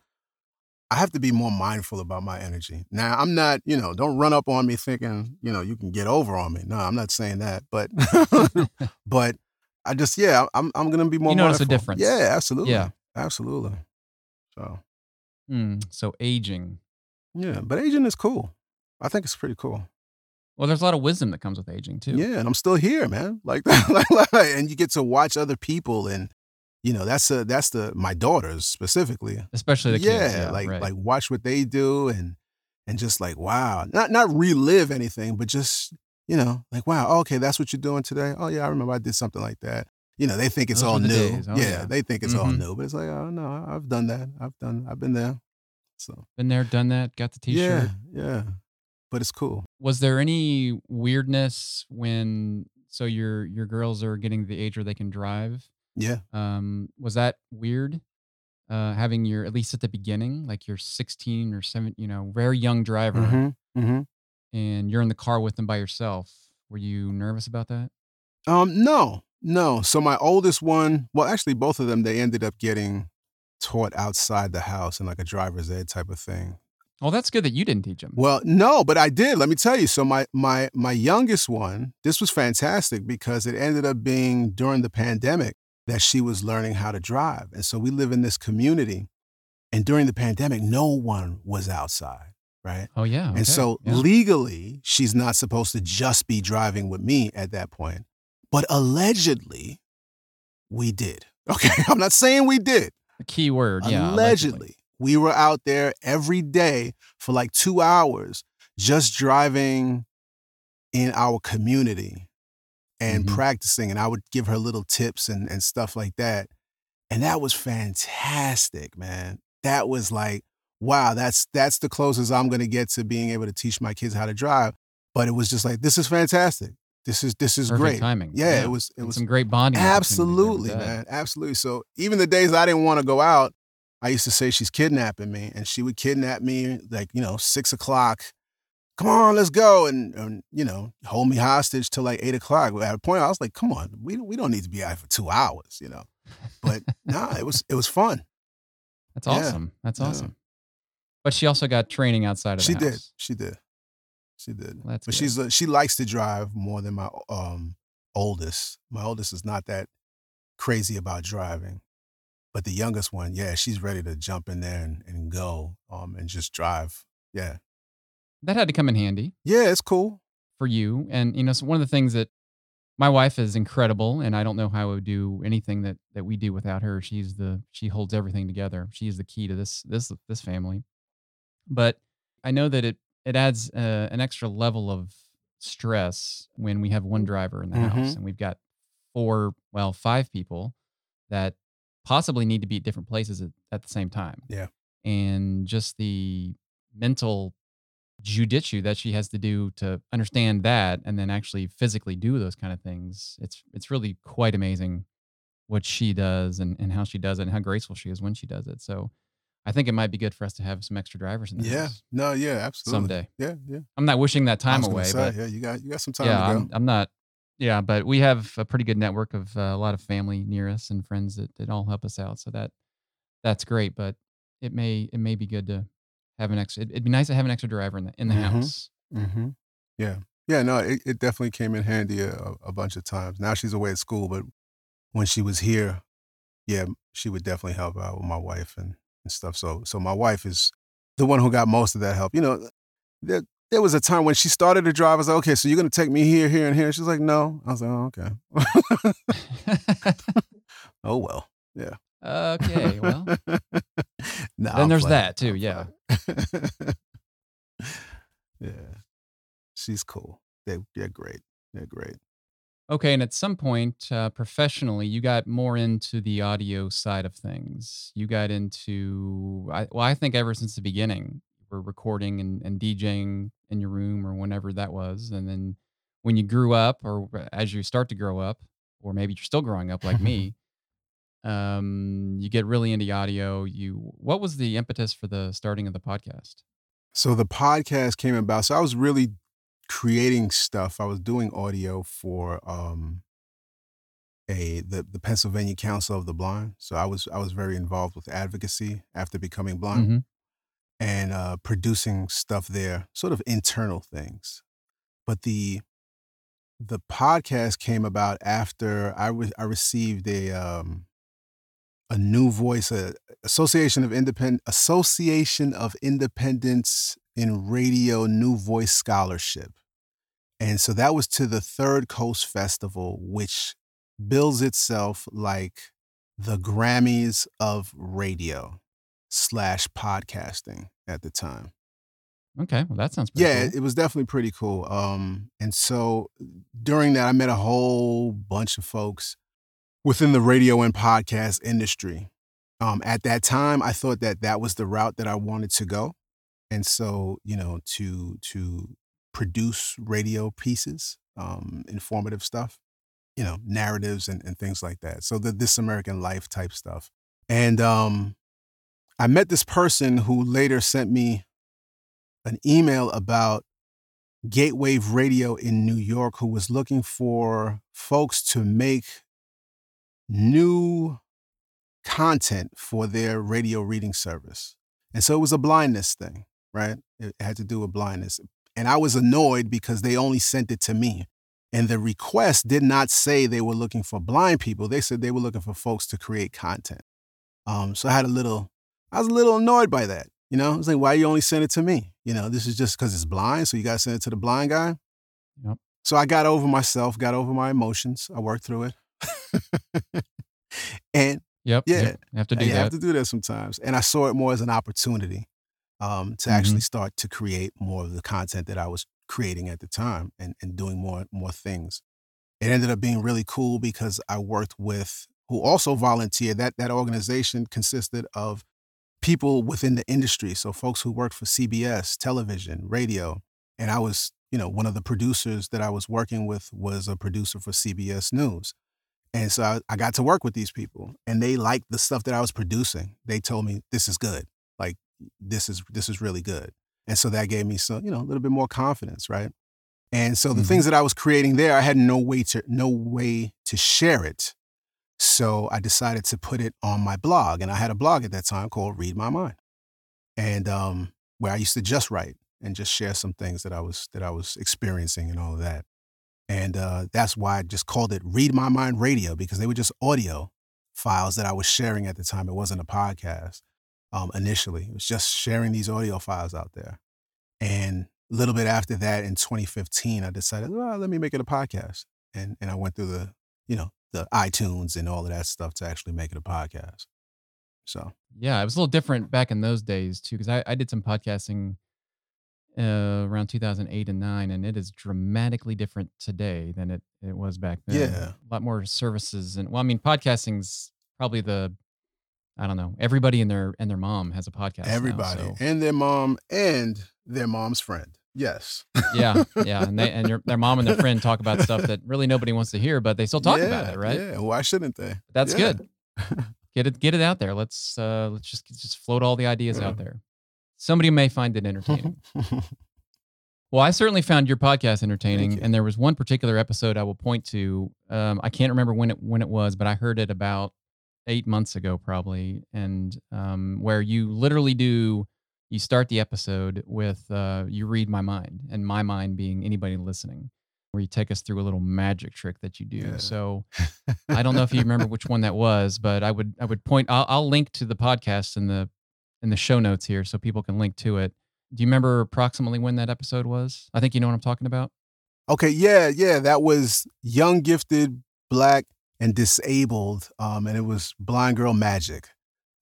I have to be more mindful about my energy. Now, I'm not, you know, don't run up on me thinking, you know, you can get over on me. No, I'm not saying that, but but I just yeah, I'm I'm going to be more You notice a difference. Yeah, absolutely. Yeah. Absolutely. So, Hmm, so aging yeah, but aging is cool. I think it's pretty cool. Well there's a lot of wisdom that comes with aging too Yeah, and I'm still here, man. Like, and you get to watch other people, and you know that's a that's the my daughters specifically. especially the yeah, kids yeah like right. like watch what they do, and and just like wow, not not relive anything, but just you know, like, wow, okay, that's what you're doing today. Oh yeah, I remember I did something like that. You know, they think it's Those all new. Oh, yeah, yeah. they think it's all Mhm. new, but it's like, oh no, I've done that. I've done. I've been there. So Been there, done that, got the t-shirt. yeah, yeah, but it's cool. Was there any weirdness when so your your girls are getting the age where they can drive? Yeah. Um, was that weird? Uh, having your at least at the beginning, like you're 16 or 7, you know, very young driver, Mm-hmm. Mm-hmm. and you're in the car with them by yourself. Were you nervous about that? Um, no, no. So my oldest one, well, actually, both of them, they ended up getting taught outside the house in like a driver's ed type of thing. Well, that's good that you didn't teach them. Well, no, but I did. Let me tell you. So my my my youngest one, this was fantastic because it ended up being during the pandemic that she was learning how to drive. And so we live in this community and during the pandemic no one was outside, right? Oh yeah. okay, And so yeah. legally, she's not supposed to just be driving with me at that point. But allegedly, we did. Okay. I'm not saying we did. the key word, yeah. allegedly, we were out there every day for like two hours just driving in our community and Mhm. practicing. And I would give her little tips and, and stuff like that. And that was fantastic, man. That was like, wow, that's that's the closest I'm gonna get to being able to teach my kids how to drive. But it was just like, this is fantastic. This is this is Perfect great. timing. Yeah, it was it And was some great bonding. opportunities there with Absolutely, man. Absolutely. So even the days I didn't want to go out, I used to say she's kidnapping me, and she would kidnap me like you know six o'clock. Come on, let's go, and, and you know hold me hostage till like eight o'clock. At a point, I was like, come on, we we don't need to be out for two hours, you know. But nah, it was it was fun. That's Yeah, awesome. That's yeah. awesome. But she also got training outside of the She did, she did, she did. Well, that's but good. she's uh, she likes to drive more than my um oldest. My oldest is not that crazy about driving, but the youngest one, yeah, she's ready to jump in there and, and go um and just drive. Yeah, That had to come in handy yeah, it's cool. for you. And you know, so one of the things that my wife is incredible, and I don't know how I would do anything that that we do without her. She's the she holds everything together. She's the key to this this this family. But I know that it it adds uh, an extra level of stress when we have one driver in the house Mhm. and we've got four, well, five people that possibly need to be at different places at, at the same time. Yeah. And just the mental jujitsu that she has to do to understand that and then actually physically do those kind of things. It's it's really quite amazing what she does and, and how she does it and how graceful she is when she does it. So I think it might be good for us to have some extra drivers in the Yeah, house no, yeah, absolutely. someday. Yeah, yeah. I'm not wishing that time away, say, but yeah, you got you got some time yeah, to go. I'm, I'm not. Yeah, but we have a pretty good network of uh, a lot of family near us and friends that, that all help us out. So that that's great. But it may it may be good to have an extra. It'd be nice to have an extra driver in the in the Mhm. house. Mm-hmm. Yeah. Yeah, no, it, it definitely came in handy a, a bunch of times. Now she's away at school, but when she was here, yeah, she would definitely help out with my wife and, and stuff. So so my wife is the one who got most of that help. You know, there there was a time when she started to drive. I was like, okay, so you're gonna take me here, here, and here. She's like, no. I was like, oh, okay. oh well. Yeah. okay, well, Nah, then I'm there's playing. that too. I'm Yeah. yeah. She's cool. They they're great. They're great. Okay, and at some point, uh, professionally, you got more into the audio side of things. You got into, I, well, I think ever since the beginning, were recording and, and DJing in your room or whenever that was. And then when you grew up, or as you start to grow up, or maybe you're still growing up like me, um, you get really into audio. You, what was the impetus for the starting of the podcast? So the podcast came about. So I was really creating stuff. I was doing audio for um a the, the Pennsylvania Council of the Blind. So I was I was very involved with advocacy after becoming blind Mhm. And uh producing stuff there, sort of internal things. But the the podcast came about after I re- I received a um a new voice a association of independent association of independents in radio new voice scholarship and so that was to the third coast festival which bills itself like the grammys of radio slash podcasting at the time Okay, well that sounds pretty yeah, cool. it was definitely pretty cool. Um, and so during that, I met a whole bunch of folks within the radio and podcast industry. Um, at that time, I thought that that was the route that I wanted to go, and so you know, to to produce radio pieces, um, informative stuff, you know, narratives and, and things like that. So the This American Life type stuff. And um, I met this person who later sent me an email about Gatewave Radio in New York, who was looking for folks to make new content for their radio reading service. And so it was a blindness thing, right? It had to do with blindness. And I was annoyed because they only sent it to me. And the request did not say they were looking for blind people. They said they were looking for folks to create content. Um, so I had a little, I was a little annoyed by that. You know, I was like, why you only send it to me? You know, this is just because it's blind. So you got to send it to the blind guy. Yep. So I got over myself, got over my emotions. I worked through it. and Yep. Yeah. yep, You have to do you that. have to do that sometimes. And I saw it more as an opportunity um, to actually start to create more of the content that I was creating at the time and, and doing more more things. It ended up being really cool because I worked with who also volunteered. That that organization consisted of people within the industry, so folks who worked for CBS, television, radio, and I was, you know, one of the producers that I was working with was a producer for CBS News. And so I, I got to work with these people and they liked the stuff that I was producing. They told me this is good. Like this is this is really good. And so that gave me some, you know, a little bit more confidence, right? And so the Mhm. things that I was creating there, I had no way to no way to share it. So I decided to put it on my blog. And I had a blog at that time called Reid My Mind. And um, where I used to just write and just share some things that I was that I was experiencing and all of that. And uh, that's why I just called it Reid My Mind Radio because they were just audio files that I was sharing at the time. It wasn't a podcast um, initially. It was just sharing these audio files out there. And a little bit after that, in 2015, I decided, well, let me make it a podcast. And and I went through the, you know, the iTunes and all of that stuff to actually make it a podcast. So Yeah, it was a little different back in those days too, because I, I did some podcasting uh, around 2008 and 9, and it is dramatically different today than it, it was back then. Yeah. A lot more services. And well, I mean, podcasting's probably the, I don't know, everybody and their and their mom has a podcast. now, everybody so- and their mom and their mom's friend. Yes. yeah, yeah. And they and your, their mom and their friend talk about stuff that really nobody wants to hear, but they still talk about it, right? Yeah. Why shouldn't they? That's Yeah. good. Get it get it out there. Let's uh let's just just float all the ideas out there. Somebody may find it entertaining. Well, I certainly found your podcast entertaining, you. and there was one particular episode I will point to. Um, I can't remember when it when it was, but I heard it about eight months ago, probably, and um, where you literally do you start the episode with uh, you read my mind, and my mind being anybody listening, where you take us through a little magic trick that you do. Yeah. So I don't know if you remember which one that was, but I would I would point. I'll, I'll link to the podcast in the in the show notes here, so people can link to it. Do you remember approximately when that episode was? I think you know what I'm talking about. Okay, yeah, yeah, that was young, gifted, black, and disabled, um, and it was Blind Girl Magic.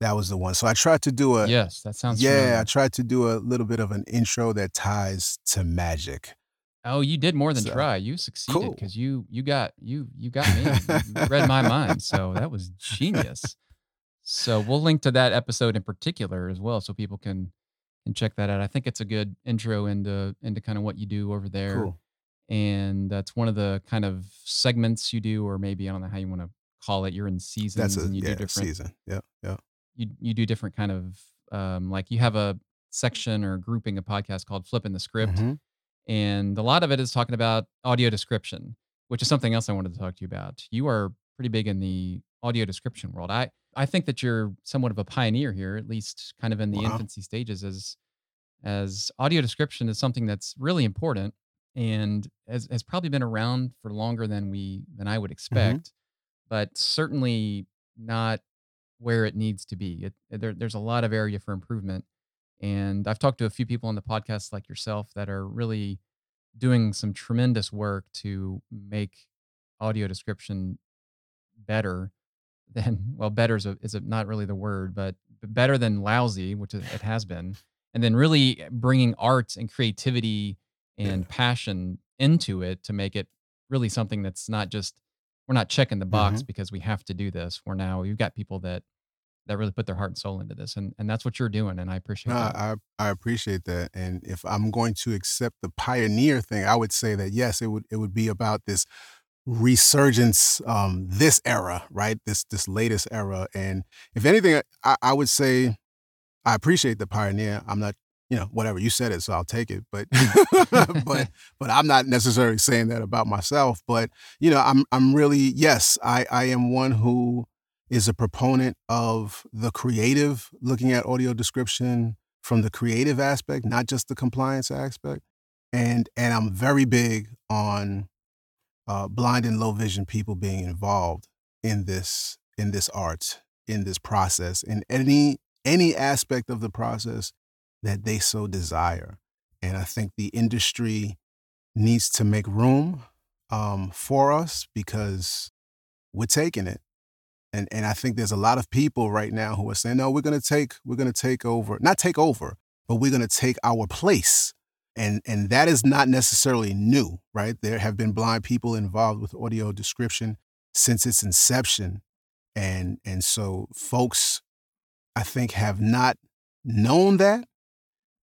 That was the one. So I tried to do a yes, that sounds. yeah, I tried to do a little bit of an intro that ties to magic. Oh, you did more than So, try. You succeeded cool. because you you got you you got me. You read my mind, so that was genius. So we'll link to that episode in particular as well, so people can can check that out. I think it's a good intro into into kind of what you do over there. Cool. and that's one of the kind of segments you do, or maybe I don't know how you want to call it. You're in seasons, That's a and you yeah, do different. season. Yeah, yeah. You you do different kind of um, like you have a section or grouping of podcasts called Flipping the Script, Mhm. and a lot of it is talking about audio description, which is something else I wanted to talk to you about. You are pretty big in the audio description world. I I think that you're somewhat of a pioneer here, at least kind of in the Wow. infancy stages, as as audio description is something that's really important and has, has probably been around for longer than we than I would expect, but certainly not where it needs to be. It, eh, there, there's a lot of area for improvement, and I've talked to a few people on the podcast like yourself that are really doing some tremendous work to make audio description better than well better is, a, is a, not really the word but better than lousy which it has been and then really eh, bringing art and creativity and passion into it to make it really something that's not just we're not checking the box Mhm. because we have to do this. We're now you've got people that that really put their heart and soul into this, and and that's what you're doing, and I appreciate No, that. I I appreciate that, and if I'm going to accept the pioneer thing, I would say that yes, it would it would be about this resurgence, um, this era, right? This this latest era, and if anything, I, I would say I appreciate the pioneer. I'm not, you know, whatever you said it, so I'll take it. But but but I'm not necessarily saying that about myself. But you know, I'm I'm really yes, I I am one who is a proponent of the creative, looking at audio description from the creative aspect, not just the compliance aspect. And and I'm very big on uh, blind and low vision people being involved in this in this art, in this process, in any any aspect of the process that they so desire. And I think the industry needs to make room um, for us because we're taking it and and I think there's a lot of people right now who are saying, no, we're gonna take we're gonna take over, not take over, but we're gonna take our place. And and that is not necessarily new, right? There have been blind people involved with audio description since its inception. And and so folks I think have not known that.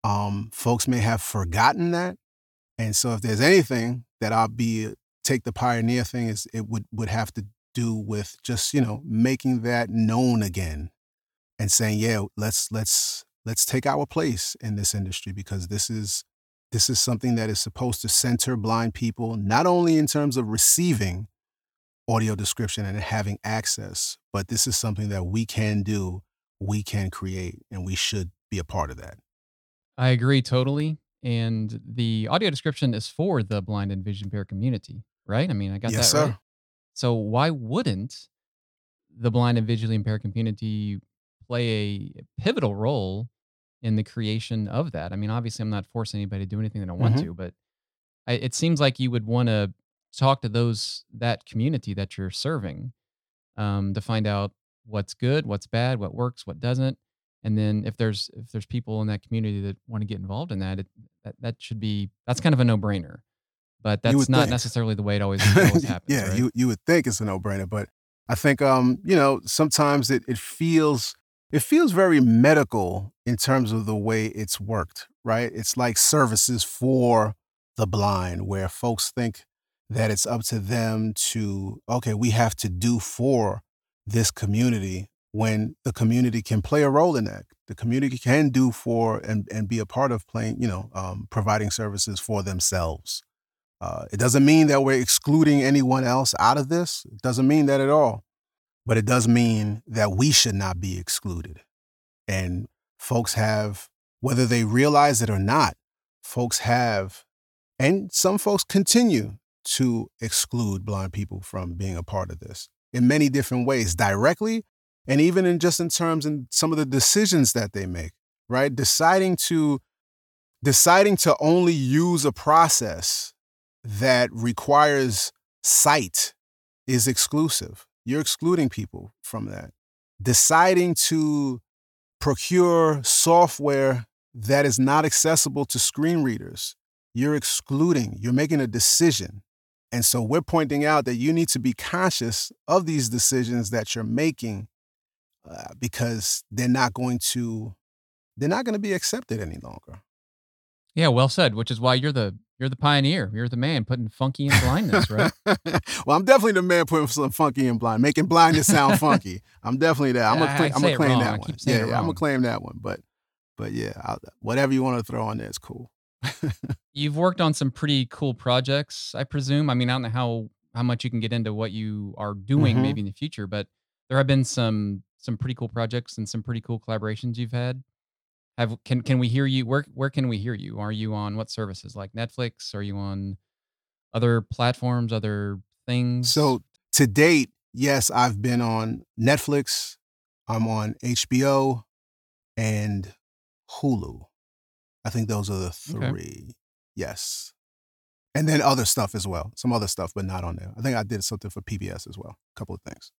Um, folks may have forgotten that. And so if there's anything that I'll be take the pioneer thing is it would would have to do with just you know making that known again and saying yeah let's let's let's take our place in this industry because this is this is something that is supposed to center blind people not only in terms of receiving audio description and having access but this is something that we can do we can create and we should be a part of that I agree totally. And the audio description is for the blind and vision impaired community, right? I mean, I got yes that sir right. So why wouldn't the blind and visually impaired community play a pivotal role in the creation of that? I mean, obviously, I'm not forcing anybody to do anything they don't want Mhm. to, but I, it seems like you would want to talk to those that community that you're serving um, to find out what's good, what's bad, what works, what doesn't, and then if there's if there's people in that community that want to get involved in that, it, that that should be that's kind of a no brainer. But that's not think. necessarily the way it always, always happens. yeah, right? you you would think it's a no brainer, but I think um you know sometimes it it feels it feels very medical in terms of the way it's worked, right? It's like services for the blind, where folks think that it's up to them to okay, we have to do for this community when the community can play a role in that. The community can do for and and be a part of playing, you know, um, providing services for themselves. Uh, it doesn't mean that we're excluding anyone else out of this. It doesn't mean that at all. But it does mean that we should not be excluded. And folks have, whether they realize it or not, folks have, and some folks continue to exclude blind people from being a part of this in many different ways, directly, and even in just in terms in some of the decisions that they make, right? Deciding to deciding to only use a process that requires sight is exclusive. You're excluding people from that. Deciding to procure software that is not accessible to screen readers, you're excluding, you're making a decision. And so we're pointing out that you need to be conscious of these decisions that you're making uh, because they're not going to they're not going to be accepted any longer. Yeah, well said. Which is why you're the you're the pioneer. You're the man putting funky in blindness, right? well, I'm definitely the man putting some funky in blind, making blindness sound funky. I'm definitely that. I'm gonna, I cla- I'm gonna claim. That one. Yeah, yeah, I'm gonna claim that one. But, but yeah, I'll, whatever you want to throw on there is cool. You've worked on some pretty cool projects, I presume. I mean, I don't know how how much you can get into what you are doing Mhm. maybe in the future, but there have been some some pretty cool projects and some pretty cool collaborations you've had. Have can can we hear you? Where where can we hear you? Are you on what services like Netflix? Are you on other platforms, other things? So to date, yes, I've been on Netflix. I'm on HBO and Hulu. I think those are the Okay. three. Yes. And then other stuff as well. Some other stuff, but not on there. I think I did something for PBS as well. A couple of things.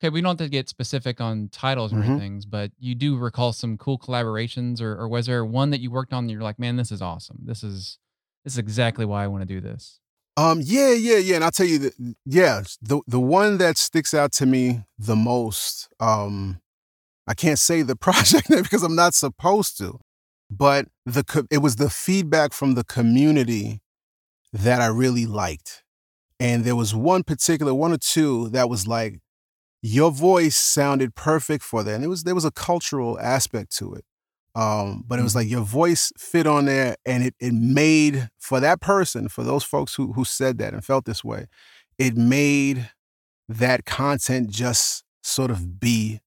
Okay, we don't have to get specific on titles or Mhm. anything, but you do recall some cool collaborations, or, or was there one that you worked on that you're like, man, this is awesome. This is this is exactly why I want to do this. Um, yeah, yeah, yeah. And I'll tell you the yeah, the the one that sticks out to me the most, um, I can't say the project name because I'm not supposed to, but the co- it was the feedback from the community that I really liked. And there was one particular one or two that was like, your voice sounded perfect for that. And it was there was a cultural aspect to it. Um, but it was like your voice fit on there and it it made for that person, for those folks who who said that and felt this way, it made that content just sort of be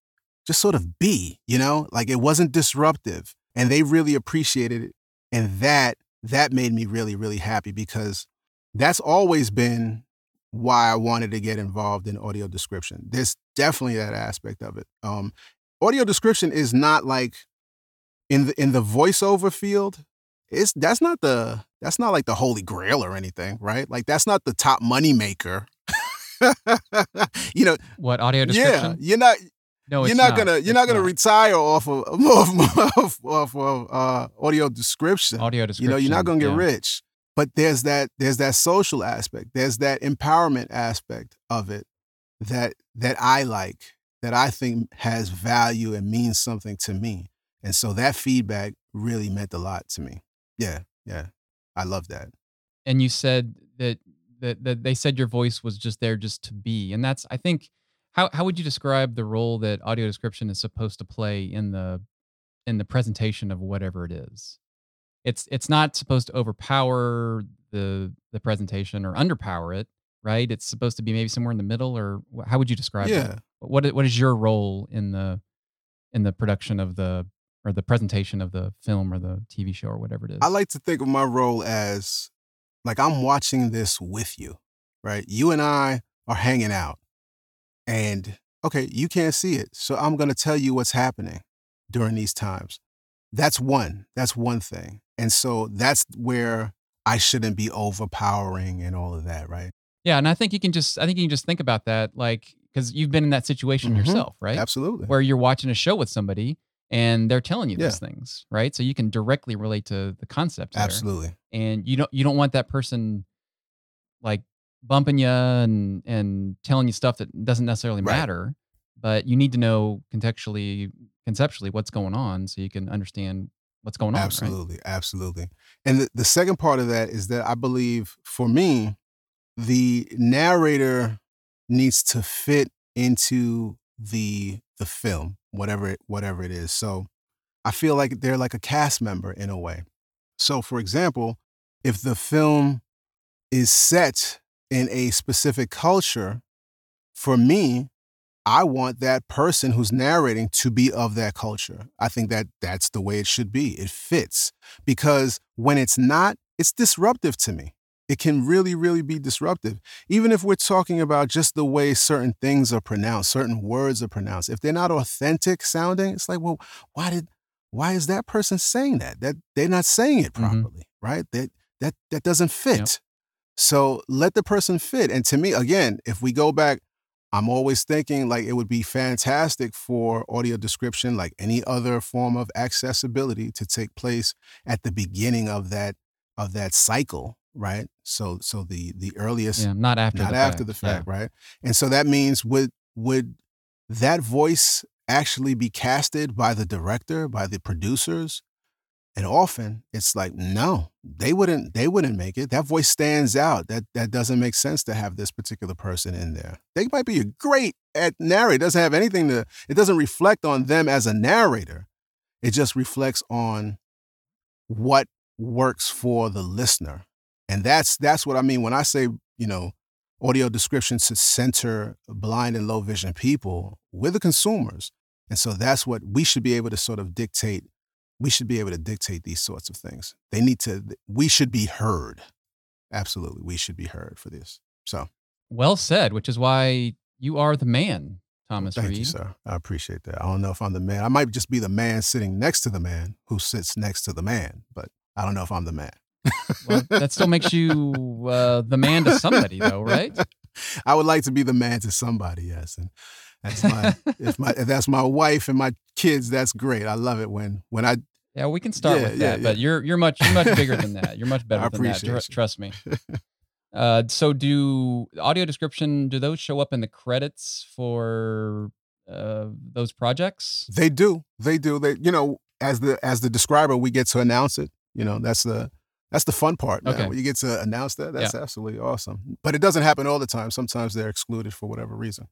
just sort of be, you know? Like it wasn't disruptive and they really appreciated it. And that that made me really really happy because that's always been why I wanted to get involved in audio description. There's definitely that aspect of it. Um, audio description is not like in the in the voiceover field. It's that's not the that's not like the holy grail or anything, right? Like that's not the top money maker. you know, What audio description? yeah, you're not no, you're it's not, gonna you're It's not gonna retire off of off, off, off of uh, audio description. audio description. You know, you're not gonna get yeah. rich. But there's that there's that social aspect. There's that empowerment aspect of it that that I like, that I think has value and means something to me. And so that feedback really meant a lot to me. Yeah, yeah. I love that. and you said that, that that they said your voice was just there just to be and that's i think how how would you describe the role that audio description is supposed to play in the in the presentation of whatever it is it's it's not supposed to overpower the the presentation or underpower it right it's supposed to be maybe somewhere in the middle or how would you describe Yeah. that what what is your role in the in the production of the or the presentation of the film or the tv show or whatever it is I like to think of my role as like I'm watching this with you, right? You and I are hanging out. And okay, you can't see it. So I'm going to tell you what's happening during these times. That's one. That's one thing. And so that's where I shouldn't be overpowering and all of that, right? Yeah, and I think you can just I think you can just think about that like cuz you've been in that situation Mhm. yourself, right? Absolutely. Where you're watching a show with somebody and they're telling you Yeah. these things, right? So you can directly relate to the concept there. Absolutely. And you don't you don't want that person like bumping you and and telling you stuff that doesn't necessarily Right. matter, but you need to know contextually conceptually what's going on so you can understand what's going on, right? Absolutely, absolutely. And the, the second part of that is that I believe for me, the narrator needs to fit into the the film, whatever it, whatever it is. So I feel like they're like a cast member in a way. So for example, if the film is set in a specific culture, for me, I want that person who's narrating to be of that culture. I think that that's the way it should be. It fits because when it's not, it's disruptive to me. It can really, really be disruptive. Even if we're talking about just the way certain things are pronounced, certain words are pronounced. If they're not authentic sounding, it's like, well, why did, why is that person saying that? That they're not saying it Mhm. properly, right? That that that doesn't fit. So let the person fit. And to me, again, if we go back I'm always thinking like it would be fantastic for audio description, like any other form of accessibility, to take place at the beginning of that of that cycle, right? So so the the earliest, Yeah, not after not the after fact. the Yeah. fact, right? And so that means would would that voice actually be casted by the director, by the producers? And often it's like, no, they wouldn't, they wouldn't make it. That voice stands out. That that doesn't make sense to have this particular person in there. They might be great at narrate. It doesn't have anything to, it doesn't reflect on them as a narrator. It just reflects on what works for the listener. And that's that's what I mean when I say, you know, audio description to center blind and low vision people, we're the consumers. And so that's what we should be able to sort of dictate we should be able to dictate these sorts of things. They need to, we should be heard. Absolutely. We should be heard for this. So Well said, which is why you are the man, Thomas thank Reid. you, sir. I appreciate that. I don't know if I'm the man. I might just be the man sitting next to the man who sits next to the man, but I don't know if I'm the man. Well, that still makes you uh, the man to somebody, though, right? I would like to be the man to somebody, yes. And That's my if my if that's my wife and my kids. That's great. I love it when when I Yeah, we can start Yeah, with yeah, that, but you're you're much you're much bigger than that. You're much better than that. Tr- trust me. Uh, so do audio description? Do those show up in the credits for uh, those projects? They do. They do. They you know, as the as the describer, we get to announce it. You know, that's the that's the fun part. Man. Okay. When you get to announce that, that's absolutely awesome. But it doesn't happen all the time. Sometimes they're excluded for whatever reason.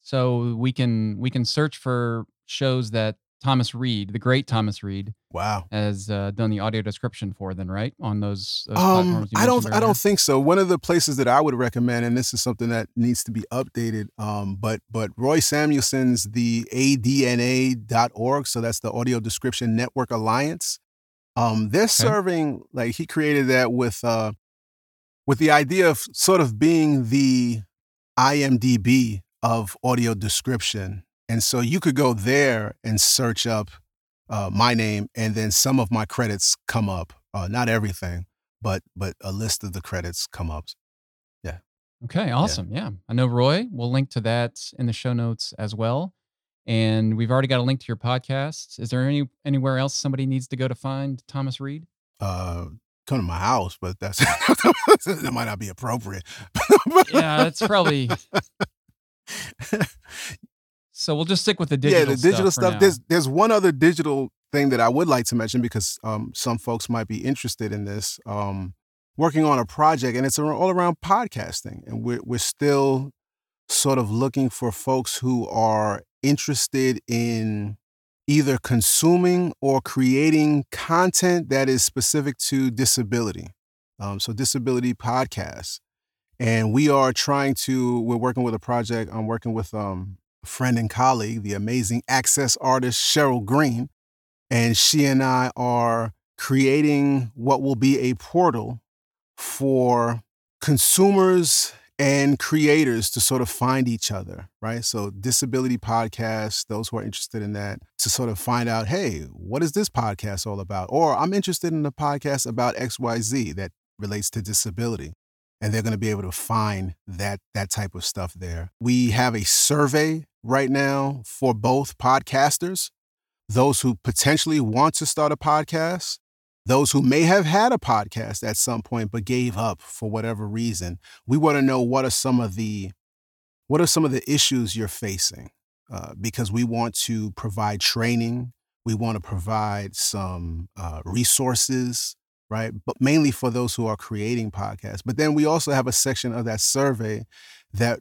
So we can we can search for shows that Thomas Reid, the great Thomas Reid, Wow. has uh, done the audio description for. Then right on those, those Um, platforms. I don't. mentioned I don't think so. One of the places that I would recommend, and this is something that needs to be updated. Um, but but Roy Samuelson's the ADNA.org. So that's the Audio Description Network Alliance. Um, they're serving like he created that with uh, with the idea of sort of being the IMDb of audio description. And so you could go there and search up uh, my name, and then some of my credits come up. Uh, not everything, but but a list of the credits come up. Yeah. Okay, awesome. Yeah. I know Roy. We'll link to that in the show notes as well. And we've already got a link to your podcast. Is there any anywhere else somebody needs to go to find Thomas Reid? Uh, come to my house, but that's that might not be appropriate. Yeah, that's probably so we'll just stick with the digital yeah, the digital stuff. stuff. There's there's one other digital thing that I would like to mention because um, some folks might be interested in this. Um, working on a project, and it's all around podcasting, and we're we're still sort of looking for folks who are interested in either consuming or creating content that is specific to disability. Um, so disability podcasts. And we are trying to, we're working with a project. I'm working with um, friend and colleague, the amazing access artist Cheryl Green. And she and I are creating what will be a portal for consumers and creators to sort of find each other, right? So, disability podcasts, those who are interested in that, to sort of find out, hey, what is this podcast all about? Or I'm interested in a podcast about XYZ that relates to disability. And they're going to be able to find that that type of stuff there. We have a survey right now for both podcasters, those who potentially want to start a podcast, those who may have had a podcast at some point but gave up for whatever reason. We want to know what are some of the what are some of the issues you're facing uh, because we want to provide training. We want to provide some uh, resources, right? But mainly for those who are creating podcasts. But then we also have a section of that survey that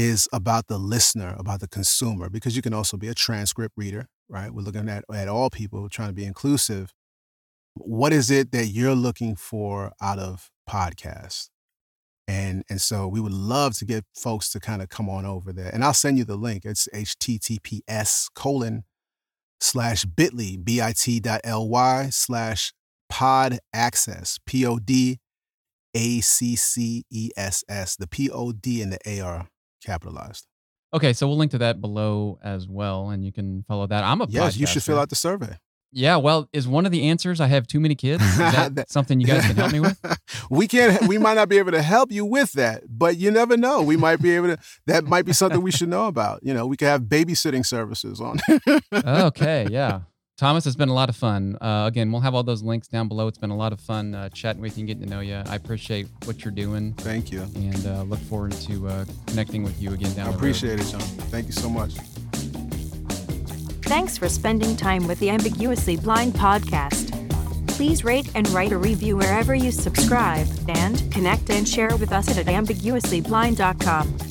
is about the listener, about the consumer, because you can also be a transcript reader, right? We're looking at, at all people trying to be inclusive. What is it that you're looking for out of podcasts? And and so we would love to get folks to kind of come on over there. And I'll send you the link. It's https colon slash bit.ly, bit dot ly slash pod access, P O D A C C E S S. The P O D and the A are capitalized. Okay, so we'll link to that below as well, and you can follow that. I'm a Yes, you should fill out the survey. Yeah, well, is one of the answers I have too many kids? Is that That- something you guys can help me with? we can't we might not be able to help you with that, but you never know. We might be able to that might be something we should know about. You know, we could have babysitting services on. okay, yeah. Thomas, it's been a lot of fun. Uh, again, we'll have all those links down below. It's been a lot of fun uh, chatting with you and getting to know you. I appreciate what you're doing Thank you. and uh, look forward to uh, connecting with you again down I the road. appreciate it, John. Thank you so much. Thanks for spending time with the Ambiguously Blind podcast. Please rate and write a review wherever you subscribe, and connect and share with us at ambiguouslyblind.com.